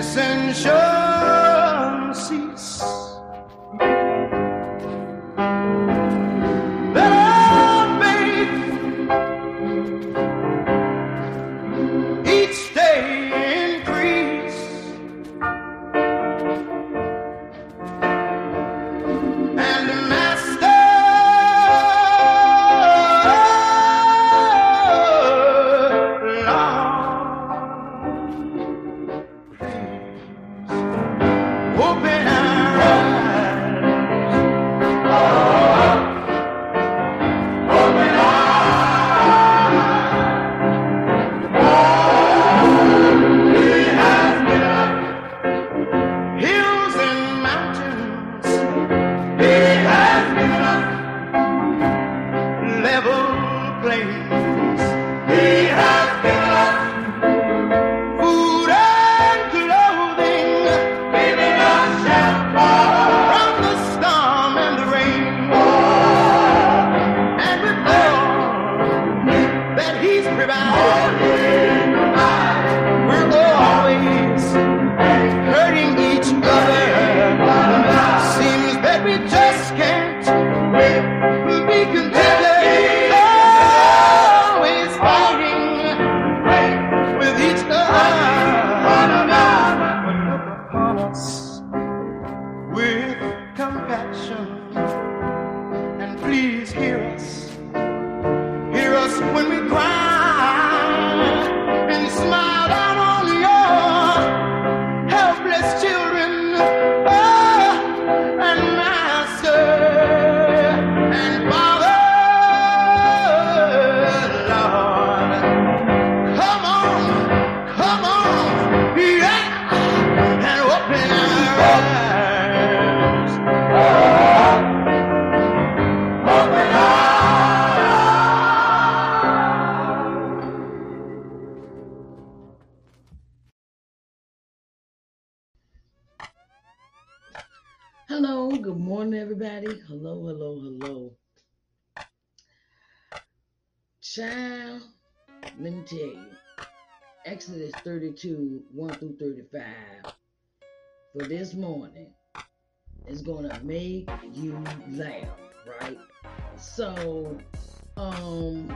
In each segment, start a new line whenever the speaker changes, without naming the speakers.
dissension
to make you laugh, right? So, um,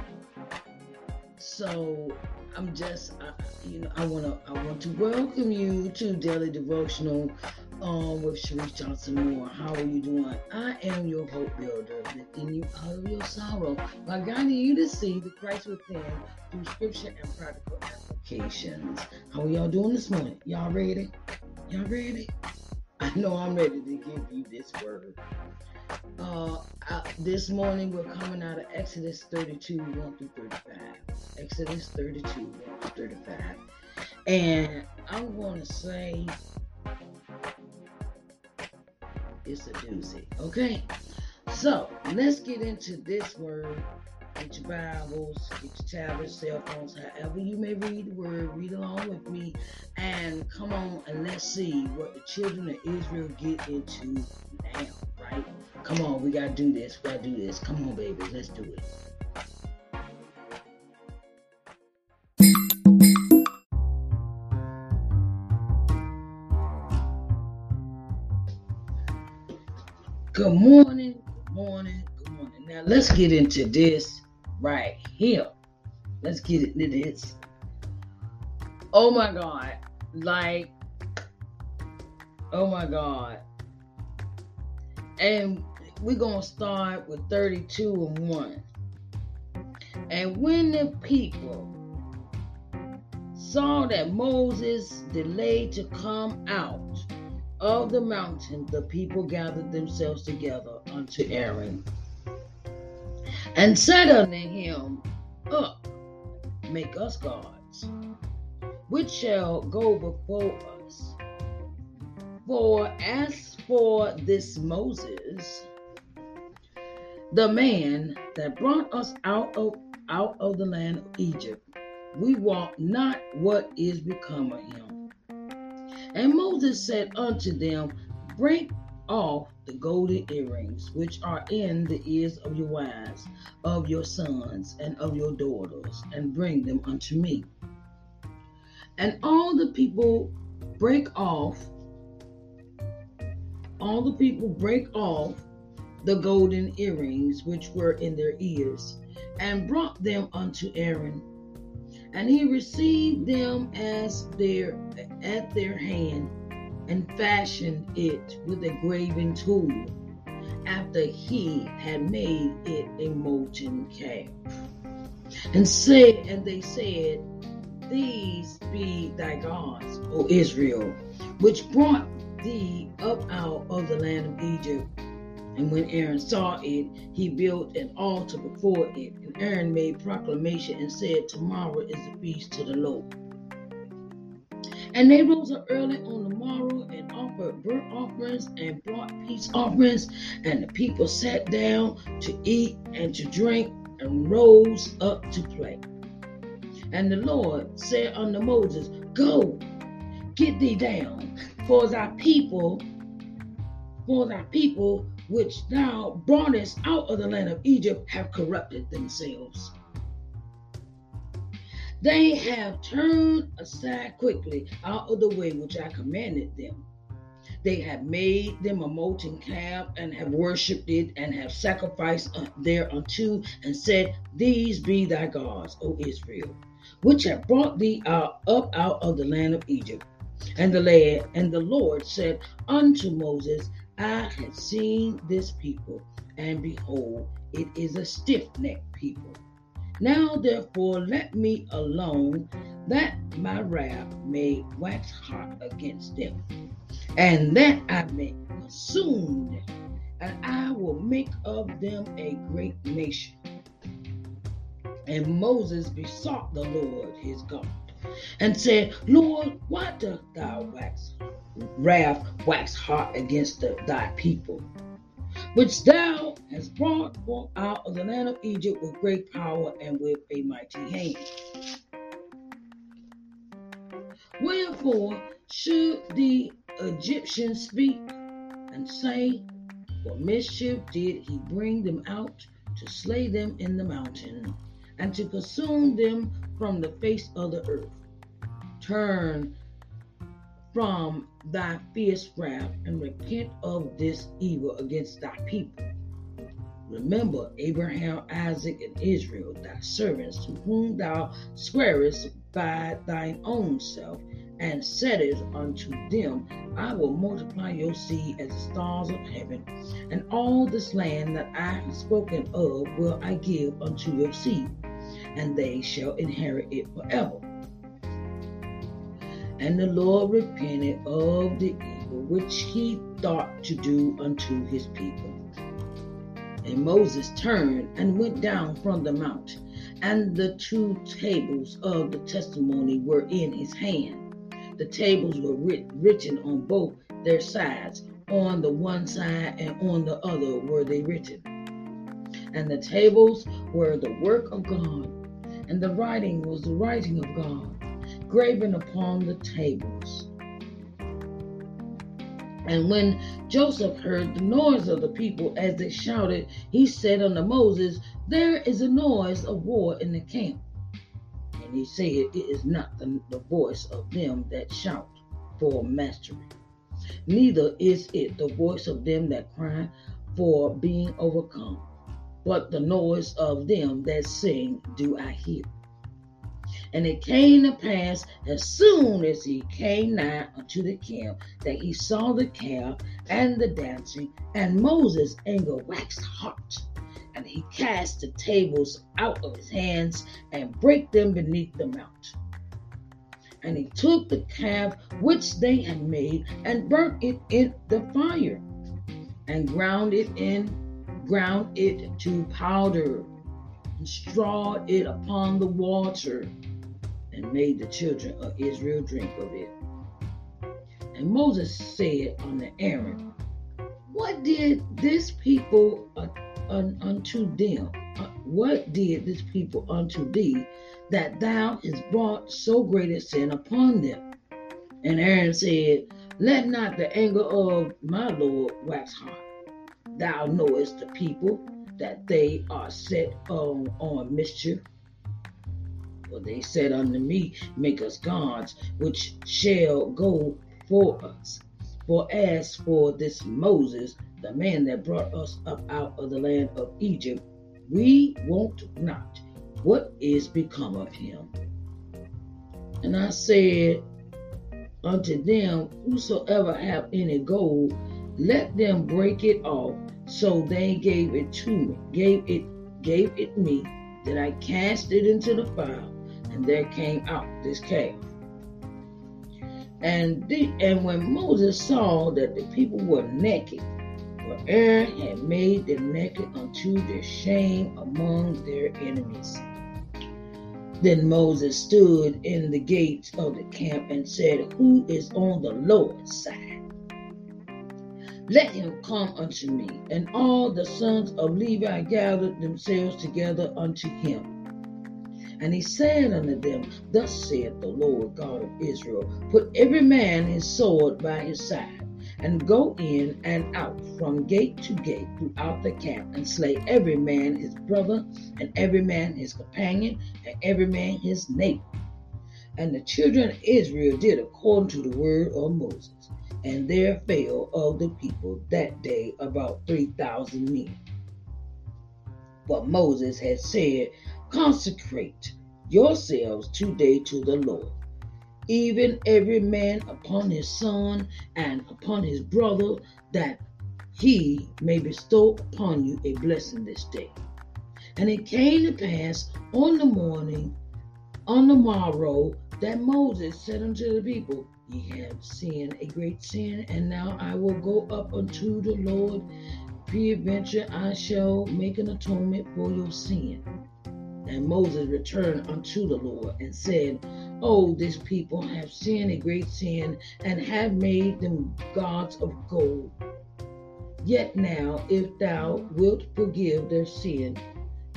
so I'm just, I, you know, I want to, I want to welcome you to Daily Devotional um, with Sharice Johnson Moore. How are you doing? I am your hope builder, lifting you out of your sorrow by guiding you to see the Christ within through scripture and practical applications. How are y'all doing this morning? Y'all ready? Y'all ready? I know I'm ready to give you this word. Uh, uh, this morning we're coming out of Exodus 32 1 through 35. Exodus 32 1 through 35. And I'm going to say it's a doozy. Okay? So let's get into this word. Get your Bibles, get your tablets, cell phones, however you may read the word, read along with me, and come on and let's see what the children of Israel get into now, right? Come on, we gotta do this, we gotta do this. Come on, baby, let's do it. Good morning, good morning, good morning. Now let's get into this right here. Let's get into this. Oh my God. Like, oh my God. And we're going to start with 32 and 1. And when the people saw that Moses delayed to come out of the mountain, the people gathered themselves together unto Aaron and said unto him, Up, make us gods, which shall go before us. For as for this Moses, the man that brought us out of out of the land of Egypt, we wot not what is become of him. And Moses said unto them, Break off the golden earrings which are in the ears of your wives, of your sons, and of your daughters, and bring them unto me. And all the people break off, all the people break off the golden earrings which were in their ears, and brought them unto Aaron. And he received them as their at their hand and fashioned it with a graven tool after he had made it a molten calf. And said, and they said, These be thy gods, O Israel, which brought thee up out of the land of Egypt. And when Aaron saw it, he built an altar before it. And Aaron made proclamation and said, Tomorrow is the feast to the Lord. And they rose up early on the morrow and offered burnt offerings and brought peace offerings. And the people sat down to eat and to drink and rose up to play. And the Lord said unto Moses, Go, get thee down, for thy people, for thy people which thou broughtest out of the land of Egypt have corrupted themselves. They have turned aside quickly out of the way which I commanded them. They have made them a molten calf and have worshipped it and have sacrificed uh, thereunto and said, These be thy gods, O Israel, which have brought thee out, up out of the land of Egypt. And the lad and the Lord said unto Moses, I have seen this people, and behold, it is a stiff necked people. Now therefore let me alone, that my wrath may wax hot against them, and that I may consume them, and I will make of them a great nation. And Moses besought the Lord his God, and said, Lord, why dost thou wax wrath wax hot against the, thy people? Which thou hast brought forth out of the land of Egypt with great power and with a mighty hand. Wherefore should the Egyptians speak and say, For mischief did he bring them out to slay them in the mountain and to consume them from the face of the earth? Turn from thy fierce wrath and repent of this evil against thy people. Remember Abraham, Isaac, and Israel, thy servants, to whom thou swearest by thine own self, and saidest unto them, I will multiply your seed as the stars of heaven, and all this land that I have spoken of will I give unto your seed, and they shall inherit it forever. And the Lord repented of the evil which he thought to do unto his people. And Moses turned and went down from the mount, and the two tables of the testimony were in his hand. The tables were writ- written on both their sides, on the one side and on the other were they written. And the tables were the work of God, and the writing was the writing of God graven upon the tables. And when Joshua heard the noise of the people as they shouted, he said unto Moses, There is a noise of war in the camp. And he said, It is not the, the voice of them that shout for mastery, neither is it the voice of them that cry for being overcome, but the noise of them that sing do I hear. And it came to pass as soon as he came nigh unto the camp that he saw the calf and the dancing, and Moses' anger waxed hot, And he cast the tables out of his hands and brake them beneath the mount. And he took the calf which they had made and burnt it in the fire and ground it in ground it to powder and strawed it upon the water and made the children of Israel drink of it. And Moses said unto Aaron, What did this people unto them? Uh, what did this people unto thee that thou hast brought so great a sin upon them? And Aaron said, Let not the anger of my Lord wax hot. Thou knowest the people that they are set on, on mischief. They said unto me, Make us gods, which shall go for us. For as for this Moses, the man that brought us up out of the land of Egypt, we wot not what is become of him. And I said unto them, Whosoever have any gold, let them break it off. So they gave it to me, gave it, gave it me, that I cast it into the fire, and there came out this calf. And the, and when Moses saw that the people were naked, for Aaron had made them naked unto their shame among their enemies. Then Moses stood in the gates of the camp and said, Who is on the Lord's side? Let him come unto me. And all the sons of Levi gathered themselves together unto him. And he said unto them, Thus saith the Lord God of Israel, Put every man his sword by his side, and go in and out from gate to gate throughout the camp, and slay every man his brother, and every man his companion, and every man his neighbor. And the children of Israel did according to the word of Moses. And there fell of the people that day about three thousand men. But Moses had said, Consecrate yourselves today to the Lord, even every man upon his son and upon his brother, that he may bestow upon you a blessing this day. And it came to pass on the morning, on the morrow, that Moses said unto the people, Ye have sinned a great sin, and now I will go up unto the Lord. Peradventure I shall make an atonement for your sin. And Moses returned unto the Lord and said, Oh, this people have sinned a great sin and have made them gods of gold. Yet now, if thou wilt forgive their sin,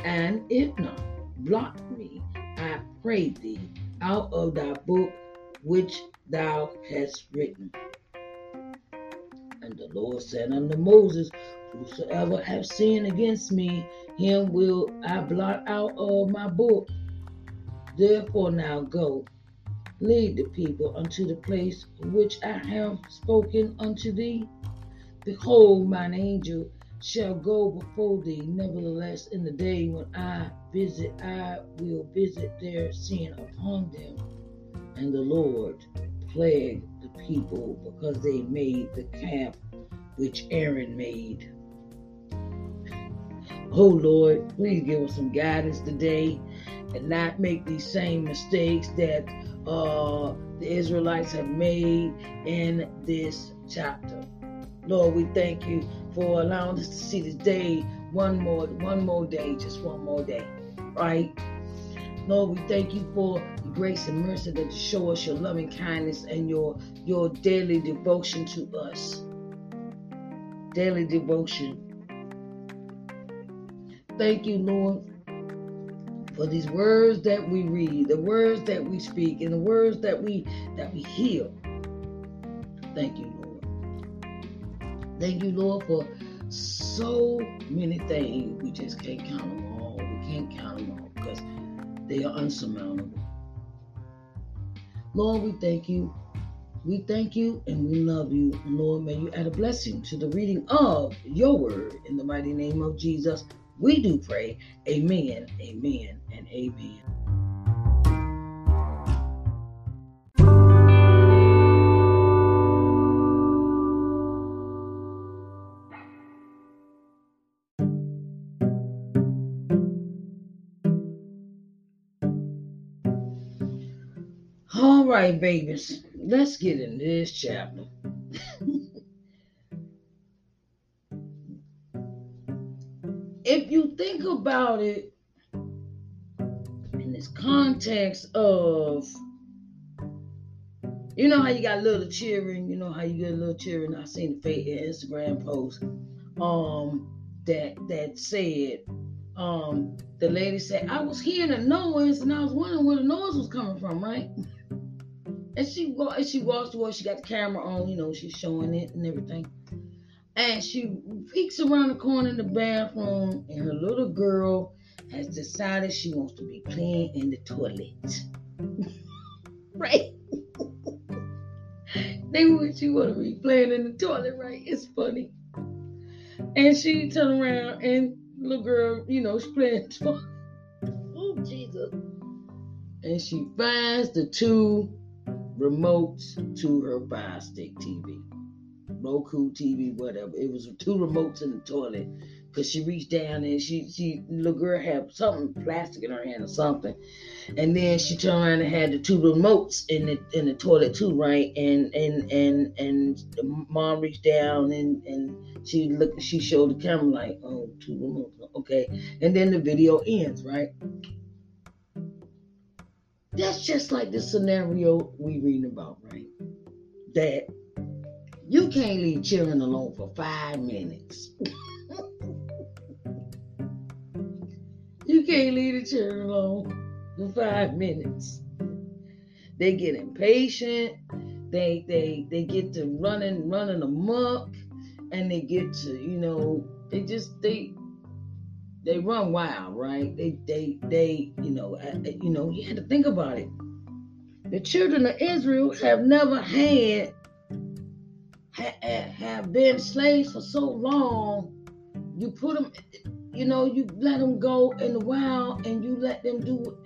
and if not, blot me, I pray thee, out of thy book which thou hast written. And the Lord said unto Moses, Whosoever have sinned against me, him will I blot out of my book. Therefore now go, lead the people unto the place which I have spoken unto thee. Behold, mine angel shall go before thee. Nevertheless, in the day when I visit, I will visit their sin upon them. And the Lord plagued the people because they made the calf which Aaron made. Oh Lord, please give us some guidance today and not make these same mistakes that uh, the Israelites have made in this chapter. Lord, we thank you for allowing us to see this day one more, one more day, just one more day, right? Lord, we thank you for the grace and mercy that you show us your loving kindness and your your daily devotion to us. Daily devotion. Thank you, Lord, for these words that we read, the words that we speak, and the words that we that we hear. Thank you, Lord. Thank you, Lord, for so many things. We just can't count them all. We can't count them all because they are unsurmountable. Lord, we thank you. We thank you and we love you. Lord, may you add a blessing to the reading of your word in the mighty name of Jesus. We do pray. Amen, amen, and amen. All right, babies, let's get in this chapter. if you think about it in this context of, you know how you got a little cheering, you know how you get a little cheering. I seen the Instagram post um that that said um the lady said I was hearing a noise and I was wondering where the noise was coming from, right? And she and she walks towards, she got the camera on, you know, she's showing it and everything. And she peeks around the corner in the bathroom, and her little girl has decided she wants to be playing in the toilet. right? they want she want to be playing in the toilet, right? It's funny. And she turned around and little girl, you know, she's playing toilet. Oh Jesus. And she finds the two remotes to her Fire Stick TV. Roku TV, whatever. It was two remotes in the toilet. Cause she reached down and she she little girl had something plastic in her hand or something. And then she turned around and had the two remotes in the in the toilet too, right? And and and and the mom reached down and and she looked she showed the camera like, oh, two remotes. Okay. And then the video ends, right? That's just like the scenario we reading about, right? That you can't leave children alone for five minutes. you can't leave the children alone for five minutes. They get impatient. They they they get to running running amok, and they get to you know they just they they run wild, right? They they they you know uh, uh, you know you had to think about it. The children of Israel have never had have been slaves for so long. You put them, you know, you let them go in the wild, and you let them do.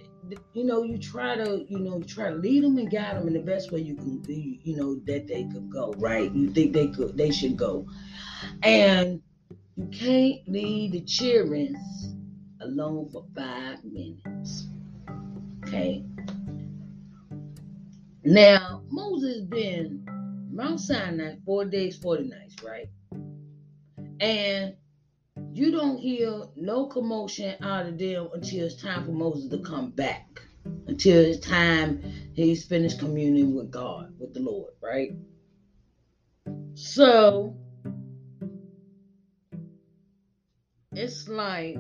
You know, you try to, you know, you try to lead them and guide them in the best way you can. You know that they could go right. You think they could, they should go, and you can't leave the children alone for five minutes. Okay. Now Moses been Mount Sinai four days, forty nights, right? And you don't hear no commotion out of them until it's time for Moses to come back. Until it's time he's finished communing with God, with the Lord, right? So it's like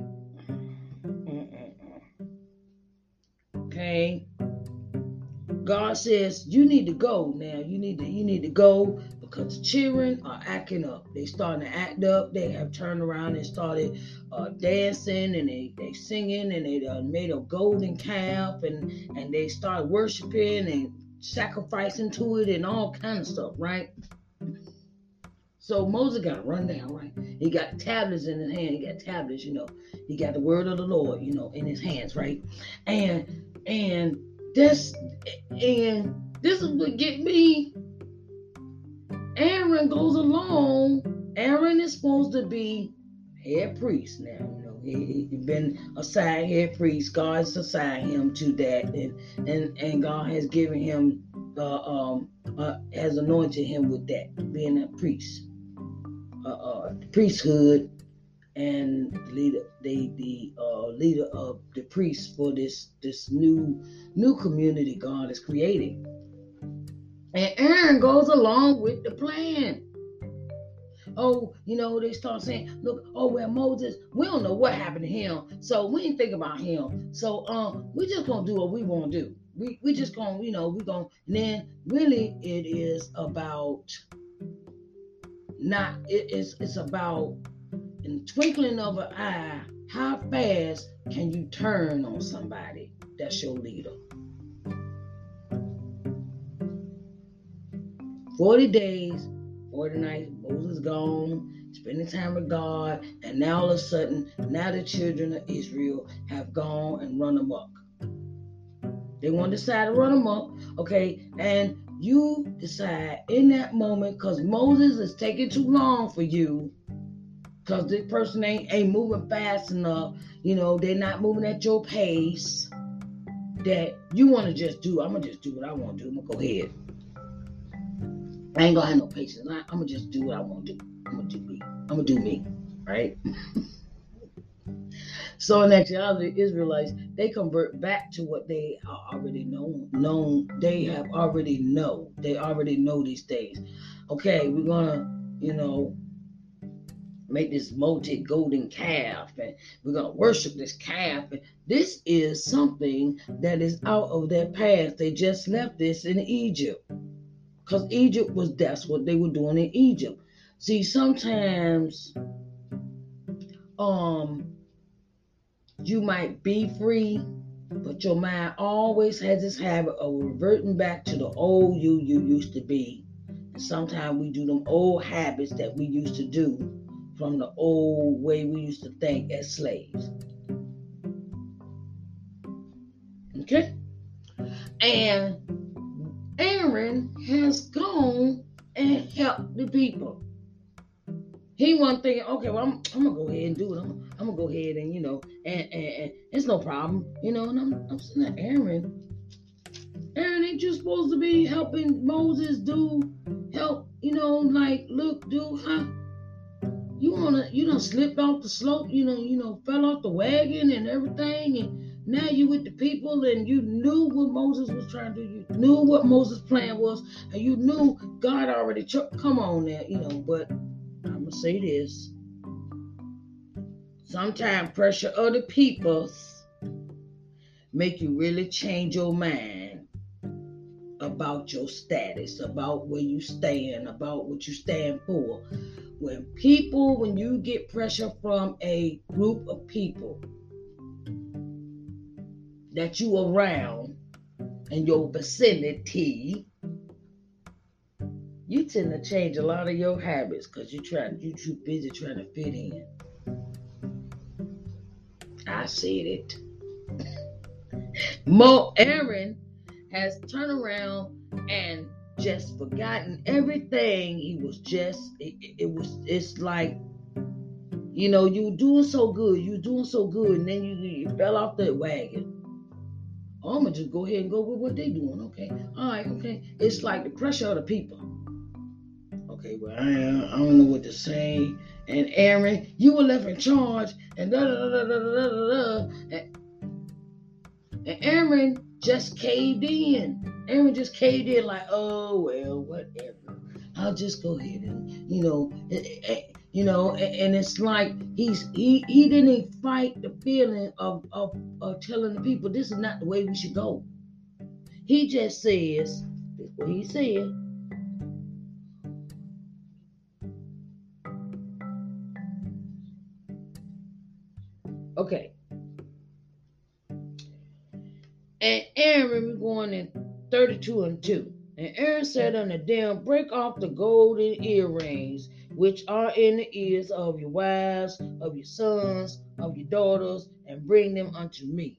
okay god says you need to go now you need to you need to go because the children are acting up they starting to act up they have turned around and started uh, dancing and they they singing and they uh, made a golden calf and and they started worshiping and sacrificing to it and all kind of stuff right so Moses got run down, right? He got tablets in his hand. He got tablets, you know. He got the word of the Lord, you know, in his hands, right? And and this and this is what get me. Aaron goes along. Aaron is supposed to be head priest now. You know, he, he been assigned head priest. God's assigned him to that, and and and God has given him, uh, um, uh, has anointed him with that, being a priest uh, uh, priesthood and leader the the uh, leader of the priests for this this new new community God is creating. And Aaron goes along with the plan. Oh, you know, they start saying, look, oh well, Moses, we don't know what happened to him. So we ain't think about him. So um we just gonna do what we want to do. We we just gonna, you know, we gonna and then really it is about not it is it's about in the twinkling of an eye how fast can you turn on somebody that's your leader? 40 days 40 nights moses gone spending time with god and now all of a sudden now the children of israel have gone and run amok. They want to decide to run amok okay? And you decide in that moment because Moses is taking too long for you because this person ain't, ain't moving fast enough. You know, they're not moving at your pace. that you want to just do. I'm gonna just do what I want to do. I'm gonna go ahead. I ain't gonna have no patience. I, I'm gonna just do what I want to do. I'm gonna do me. I'm gonna do me, right? so in actuality, Israelites they convert back to what they are already known. Known they have already know. They already know these things. Okay, we're gonna, you know, make this molted golden calf and we're going to worship this calf. And this is something that is out of their past. They just left this in egypt because egypt was that's what they were doing in egypt. See sometimes um you might be free but your mind always has this habit of reverting back to the old you you used to be. Sometimes we do them old habits that we used to do from the old way we used to think as slaves. Okay? And Aaron has gone and helped the people. He wasn't thinking, okay, well, I'm, I'm gonna go ahead and do it. I'm, I'm gonna go ahead and, you know, and, and, and it's no problem, you know. And I'm, I'm saying, Aaron, Aaron ain't you supposed to be helping Moses do help, you know, like, look, do, huh? You wanna you don't slip off the slope, you know, you know, fell off the wagon and everything, and now you with the people and you knew what Moses was trying to do, you knew what Moses' plan was, and you knew God already come on there, you know, but I'm gonna say this. Sometimes pressure of the peoples make you really change your mind about your status, about where you stand, about what you stand for when people, when you get pressure from a group of people that you around in your vicinity, you tend to change a lot of your habits because you try you too busy trying to fit in. I said it. Mo Aaron has turned around and just forgotten everything. He was just it, it, was it's like you know you doing so good, you doing so good, and then you, you fell off that wagon. Oh, I'm gonna just go ahead and go with what they doing. Okay, all right, okay. It's like the pressure of the people. Okay, well I, I don't know what to say. And Aaron, you were left in charge, and da da da da da da da. da. And, and Aaron just caved in. Aaron just caved in like, oh well, whatever. I'll just go ahead and you know, eh, eh, eh, you know, and it's like he's he he didn't fight the feeling of of, of telling the people this is not the way we should go. He just says what he said. Okay. And Aaron, we're going in 32 and 2. And Aaron said unto them, Break off the golden earrings which are in the ears of your wives, of your sons, of your daughters, and bring them unto me.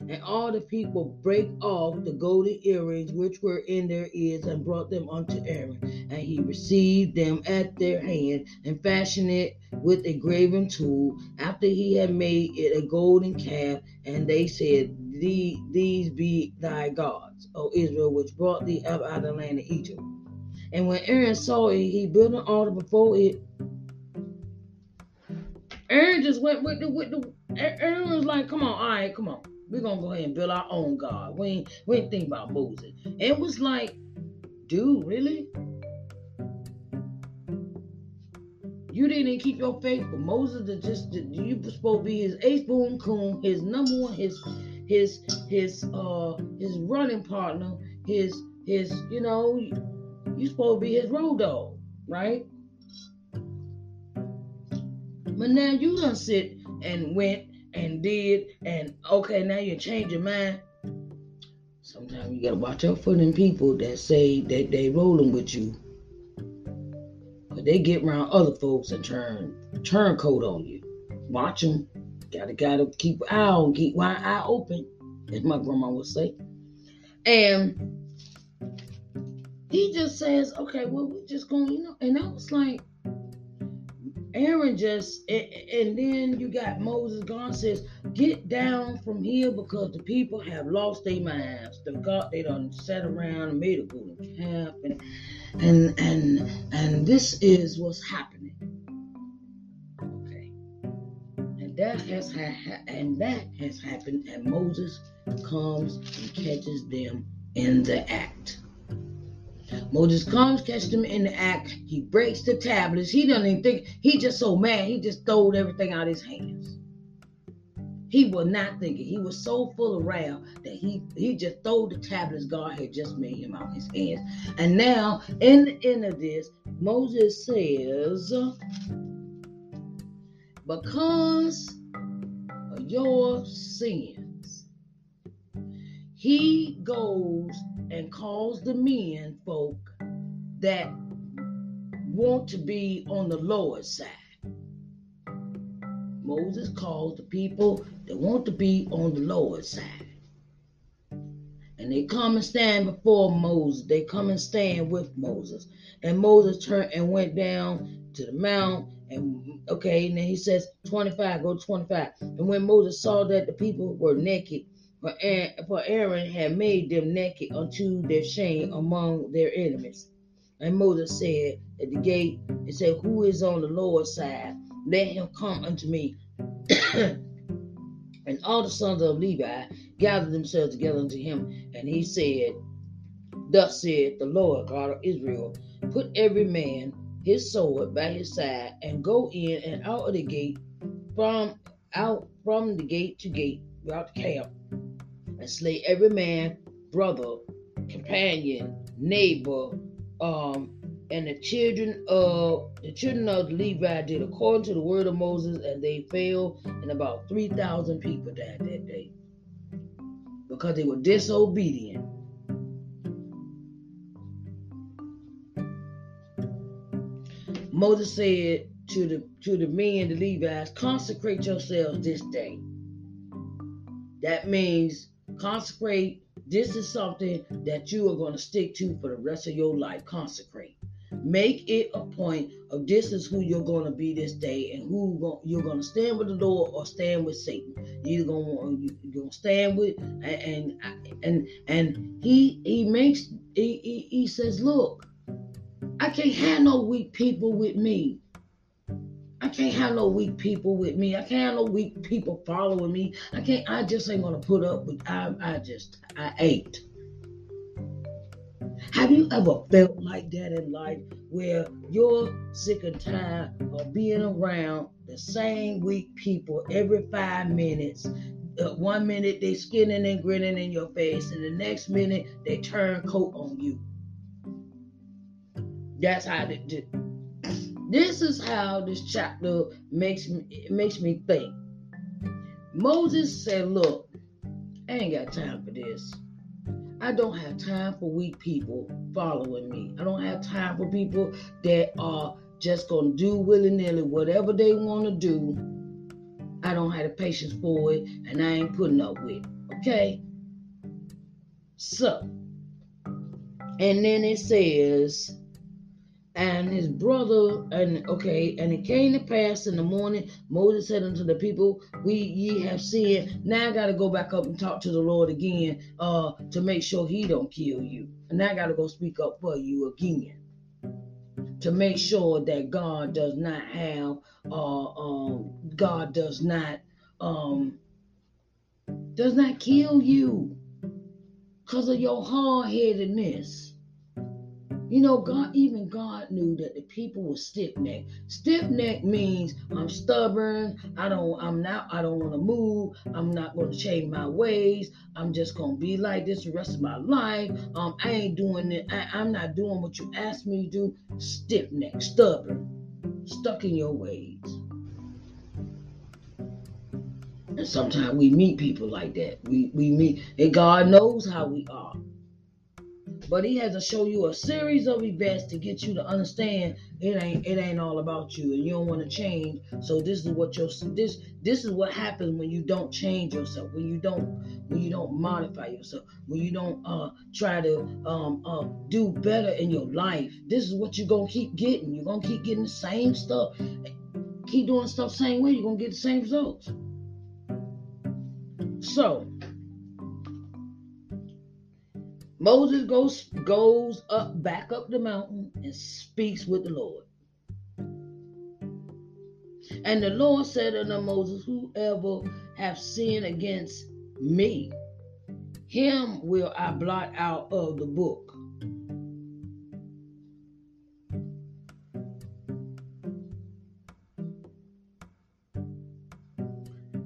And all the people break off the golden earrings which were in their ears and brought them unto Aaron. And he received them at their hand and fashioned it with a graven tool after he had made it a golden calf. And they said, These be thy gods, O Israel, which brought thee up out of the land of Egypt. And when Aaron saw it, he built an altar before it. Aaron just went with the with the Aaron was like, come on, all right, come on. We're gonna go ahead and build our own God. We ain't we ain't think about Moses. It was like, dude, really? You didn't keep your faith for Moses to just you supposed to be his ace boom coon, his number one, his his his uh his running partner, his his you know you supposed to be his road dog, right? But now you done sit and went and did, and okay, now you change your mind. Sometimes you gotta watch out for them people that say that they rolling with you. Cause they get around other folks and turn turncoat on you. Watch them. Gotta gotta keep eye on, keep one eye open, as my grandma would say. And he just says, okay, well, we're just going, you know. And I was like, Aaron just and, and then you got Moses. God says, "Get down from here because the people have lost their minds. The God they done sat around and made a golden calf, and and and and this is what's happening." That has ha- and that has happened, and Moses comes and catches them in the act. Moses comes, catches them in the act. He breaks the tablets. He doesn't even think. He just so mad. He just throwed everything out of his hands. He was not thinking. He was so full of wrath that he he just threw the tablets God had just made him out his hands. And now, in the end of this, Moses says, "Because your sins, he goes and calls the men folk that want to be on the Lord's side. Moses calls the people that want to be on the Lord's side. And they come and stand before Moses. They come and stand with Moses. And Moses turned and went down to the mount. And okay, and then he says 25, go to 25. And when Moses saw that the people were naked, for Aaron, had made them naked unto their shame among their enemies. And Moses said at the gate, He said, Who is on the Lord's side? Let him come unto me. and all the sons of Levi gathered themselves together unto him, and he said, Thus said the Lord God of Israel, Put every man his sword by his side, and go in and out of the gate, from out from the gate to gate, throughout the camp, and slay every man, brother, companion, neighbor, um, and the children of the children of Levi did according to the word of Moses, and they fell, and about three thousand people died that day because they were disobedient. Moses said to the to the men, the Levites, consecrate yourselves this day. That means consecrate. This is something that you are going to stick to for the rest of your life. Consecrate. Make it a point of this is who you're going to be this day, and who you're going to stand with the Lord or stand with Satan. You're going to you're going to stand with and and and he he makes he, he, he says, look, I can't have no weak people with me. I can't have no weak people with me. I can't have no weak people following me. I can't. I just ain't gonna put up with. I. I just. I ain't. Have you ever felt like that in life, where you're sick and tired of being around the same weak people every five minutes? Uh, one minute they skinning and grinning in your face, and the next minute they turn coat on you. That's how they. they this is how this chapter makes me makes me think. Moses said, "Look, I ain't got time for this. I don't have time for weak people following me. I don't have time for people that are just gonna do willy nilly whatever they want to do. I don't have the patience for it, and I ain't putting up with it. Okay. So, and then it says." And his brother and okay and it came to pass in the morning moses said unto the people we ye have sinned. Now i gotta go back up and talk to the lord again uh to make sure he don't kill you. And i gotta go speak up for you again to make sure that god does not have uh um god does not um does not kill you because of your hard-headedness you know, God, even God knew that the people were stiff necked. Stiff necked means I'm stubborn. I don't, I'm not, I don't want to move. I'm not going to change my ways. I'm just going to be like this the rest of my life. Um, I ain't doing it. I, I'm not doing what you asked me to do. Stiff necked, stubborn, stuck in your ways. And sometimes we meet people like that. We we meet, and God knows how we are but he has to show you a series of events to get you to understand it ain't it ain't all about you and you don't want to change. So this is what your this this is what happens when you don't change yourself when you don't when you don't modify yourself when you don't uh try to um uh do better in your life. This is what you're gonna keep getting. You're gonna keep getting the same stuff. Keep doing stuff same way, you're gonna get the same results. So Moses goes goes up back up the mountain and speaks with the Lord. And the Lord said unto Moses, Whoever have sinned against me, him will I blot out of the book.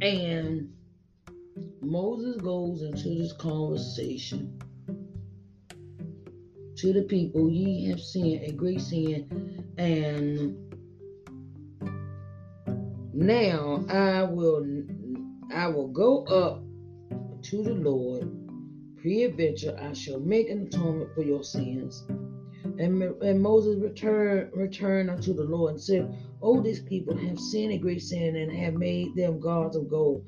And Moses goes into this conversation to the people, ye have sinned a great sin, and now I will I will go up to the Lord. Pre-adventure, I shall make an atonement for your sins. And, and Moses returned returned unto the Lord and said, Oh, these people have sinned a great sin and have made them gods of gold.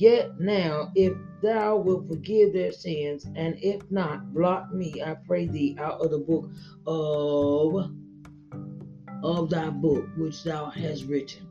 Yet now, if thou wilt forgive their sins, and if not, blot me, I pray thee, out of the book of of thy book which thou hast written.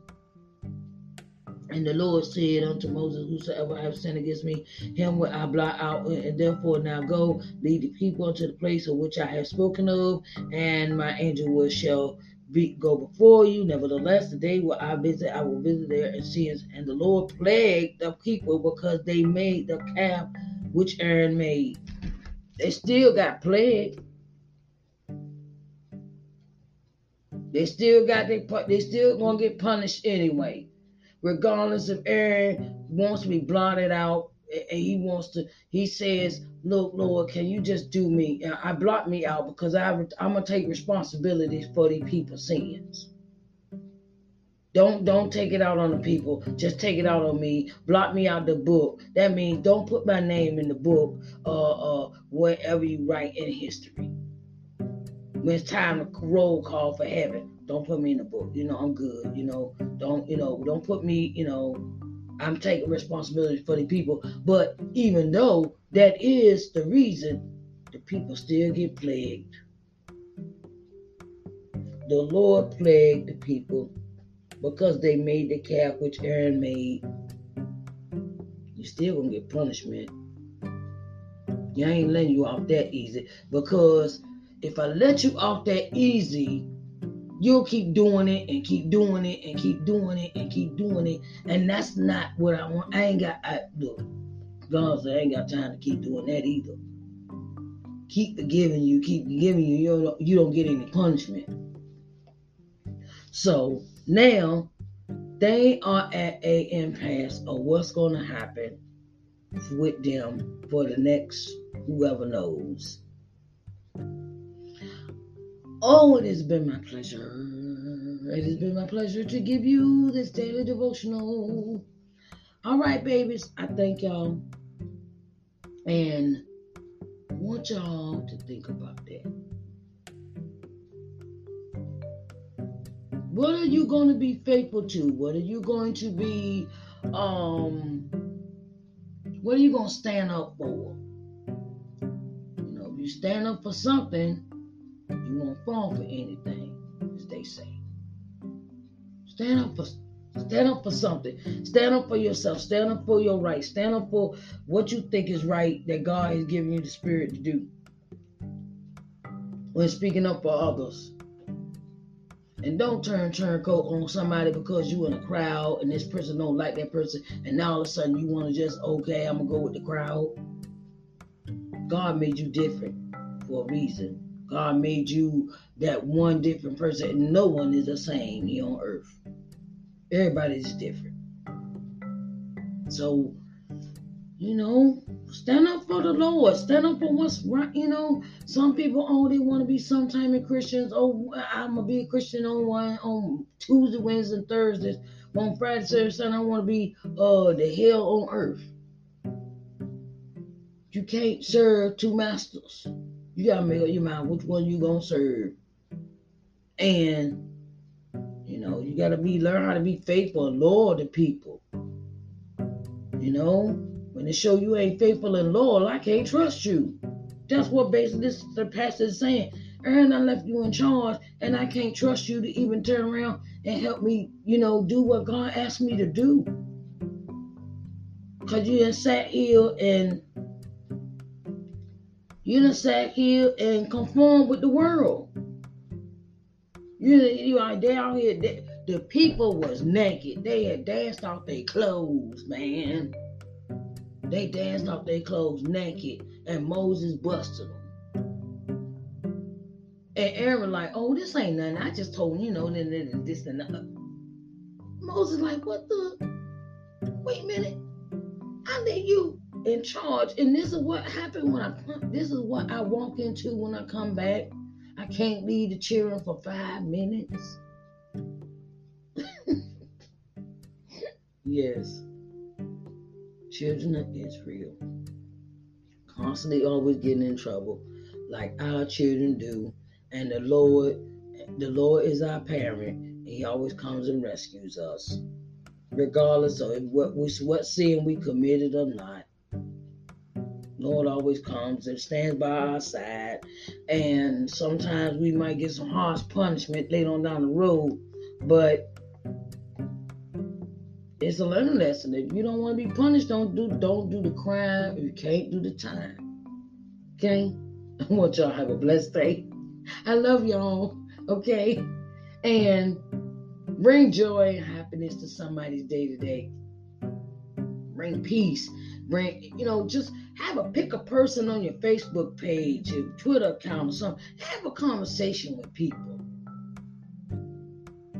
And the Lord said unto Moses, Whosoever have sinned against me, him will I blot out. And therefore now go, lead the people unto the place of which I have spoken of, and my angel will shall be, go before you. Nevertheless, the day where I visit, I will visit their sins. And the Lord plagued the people because they made the calf which Aaron made. They still got plagued. They still got they they still gonna get punished anyway regardless if Aaron wants to be blotted out and he wants to, he says, Look, Lord, can you just do me? I blot me out because I, I'm to take responsibility for these people's sins. Don't don't take it out on the people. Just take it out on me. block me out the book. That means don't put my name in the book uh uh wherever you write in history. When it's time to roll call for heaven. Don't put me in the book. You know, I'm good. You know, don't, you know, don't put me, you know, I'm taking responsibility for the people. But even though that is the reason, the people still get plagued. The Lord plagued the people because they made the calf which Aaron made. You still gonna get punishment. You ain't letting you off that easy because if I let you off that easy, you'll keep doing it and keep doing it and keep doing it and keep doing it. And that's not what I want. I ain't got, I, look, God said I ain't got time to keep doing that either. Keep forgiving you, keep giving you. You don't, you don't get any punishment. So now they are at a impasse of what's going to happen with them for the next whoever knows. Oh, it has been my pleasure. It has been my pleasure to give you this daily devotional. All right, babies, I thank y'all. And I want y'all to think about that. What are you going to be faithful to? What are you going to be, um, what are you going to stand up for? You know, if you stand up for something, you won't fall for anything, as they say. Stand up for stand up for something. Stand up for yourself. Stand up for your right. Stand up for what you think is right that God has given you the spirit to do. When speaking up for others. And don't turn turncoat on somebody because you in a crowd and this person don't like that person, and now all of a sudden you want to just okay, I'm gonna go with the crowd. God made you different for a reason. God made you that one different person, and no one is the same here on earth. Everybody's different. So, you know, stand up for the Lord. Stand up for what's right. You know, some people, oh, they want to be sometime in Christians. Oh, I'm gonna be a Christian on one on Tuesday, Wednesday, and Thursdays. On Friday, Saturday, Sunday, I want to be uh the hell on earth. You can't serve two masters. You gotta make up your mind which one you gonna serve. And you know, you gotta be learn how to be faithful and loyal to people. You know, when they show you ain't faithful and loyal, I can't trust you. That's what basically this the pastor is saying. and I left you in charge, and I can't trust you to even turn around and help me, you know, do what God asked me to do. Cause you done sat here and sat here and conform with the world. You, they out here. They, the people was naked. They had danced off their clothes, man. They danced off their clothes naked, and Moses busted them. And Aaron like, oh, this ain't nothing. I just told you know, this and that. Moses like, what the? Wait a minute. I need you in charge, and this is what happened when I. This is what I walk into when I come back. I can't leave the children for five minutes. yes, children of Israel constantly always getting in trouble, like our children do, and the Lord, the Lord is our parent. He always comes and rescues us, regardless of what we, what sin we committed or not. Lord always comes and stands by our side. And sometimes we might get some harsh punishment later on down the road, but it's a learning lesson. If you don't want to be punished, don't do don't do the crime. You can't do the time. Okay? I want y'all have a blessed day. I love y'all. Okay? And bring joy and happiness to somebody's day to day. Bring peace. You know, just have a pick a person on your Facebook page, your Twitter account, or something. Have a conversation with people.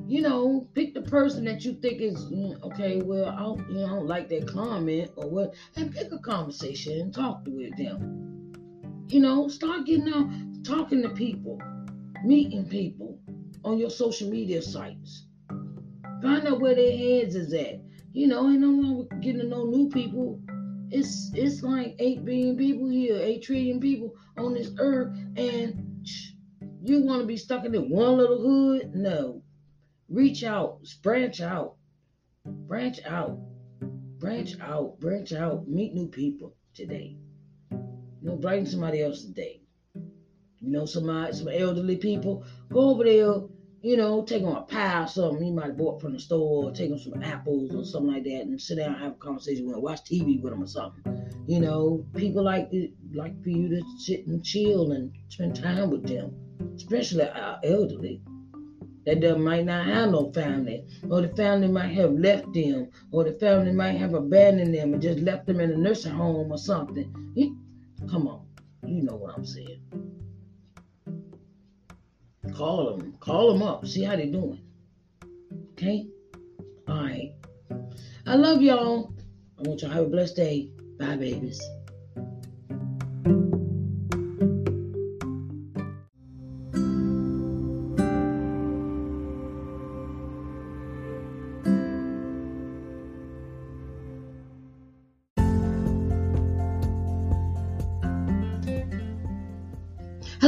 You know, pick the person that you think is mm, okay. Well, I don't, you know, don't like that comment or what, and pick a conversation and talk with them. You know, start getting out, talking to people, meeting people on your social media sites. Find out where their heads is at. You know, ain't no with getting to know new people it's it's like eight billion people here, eight trillion people on this earth, and you want to be stuck in one little hood? No. Reach out, branch out, branch out, branch out, branch out, meet new people today. You know, brighten somebody else's day. You know, somebody, uh, some elderly people, go over there you know, take them a pie or something you might have bought from the store, or take them some apples or something like that, and sit down and have a conversation with them, watch TV with them or something. You know, people like like for you to sit and chill and spend time with them, especially our elderly. That might not have no family, or the family might have left them, or the family might have abandoned them and just left them in a nursing home or something. come on, you know what I'm saying. Call them. Call them up. See how they're doing. Okay? All right. I love y'all. I want y'all have a blessed day. Bye, babies.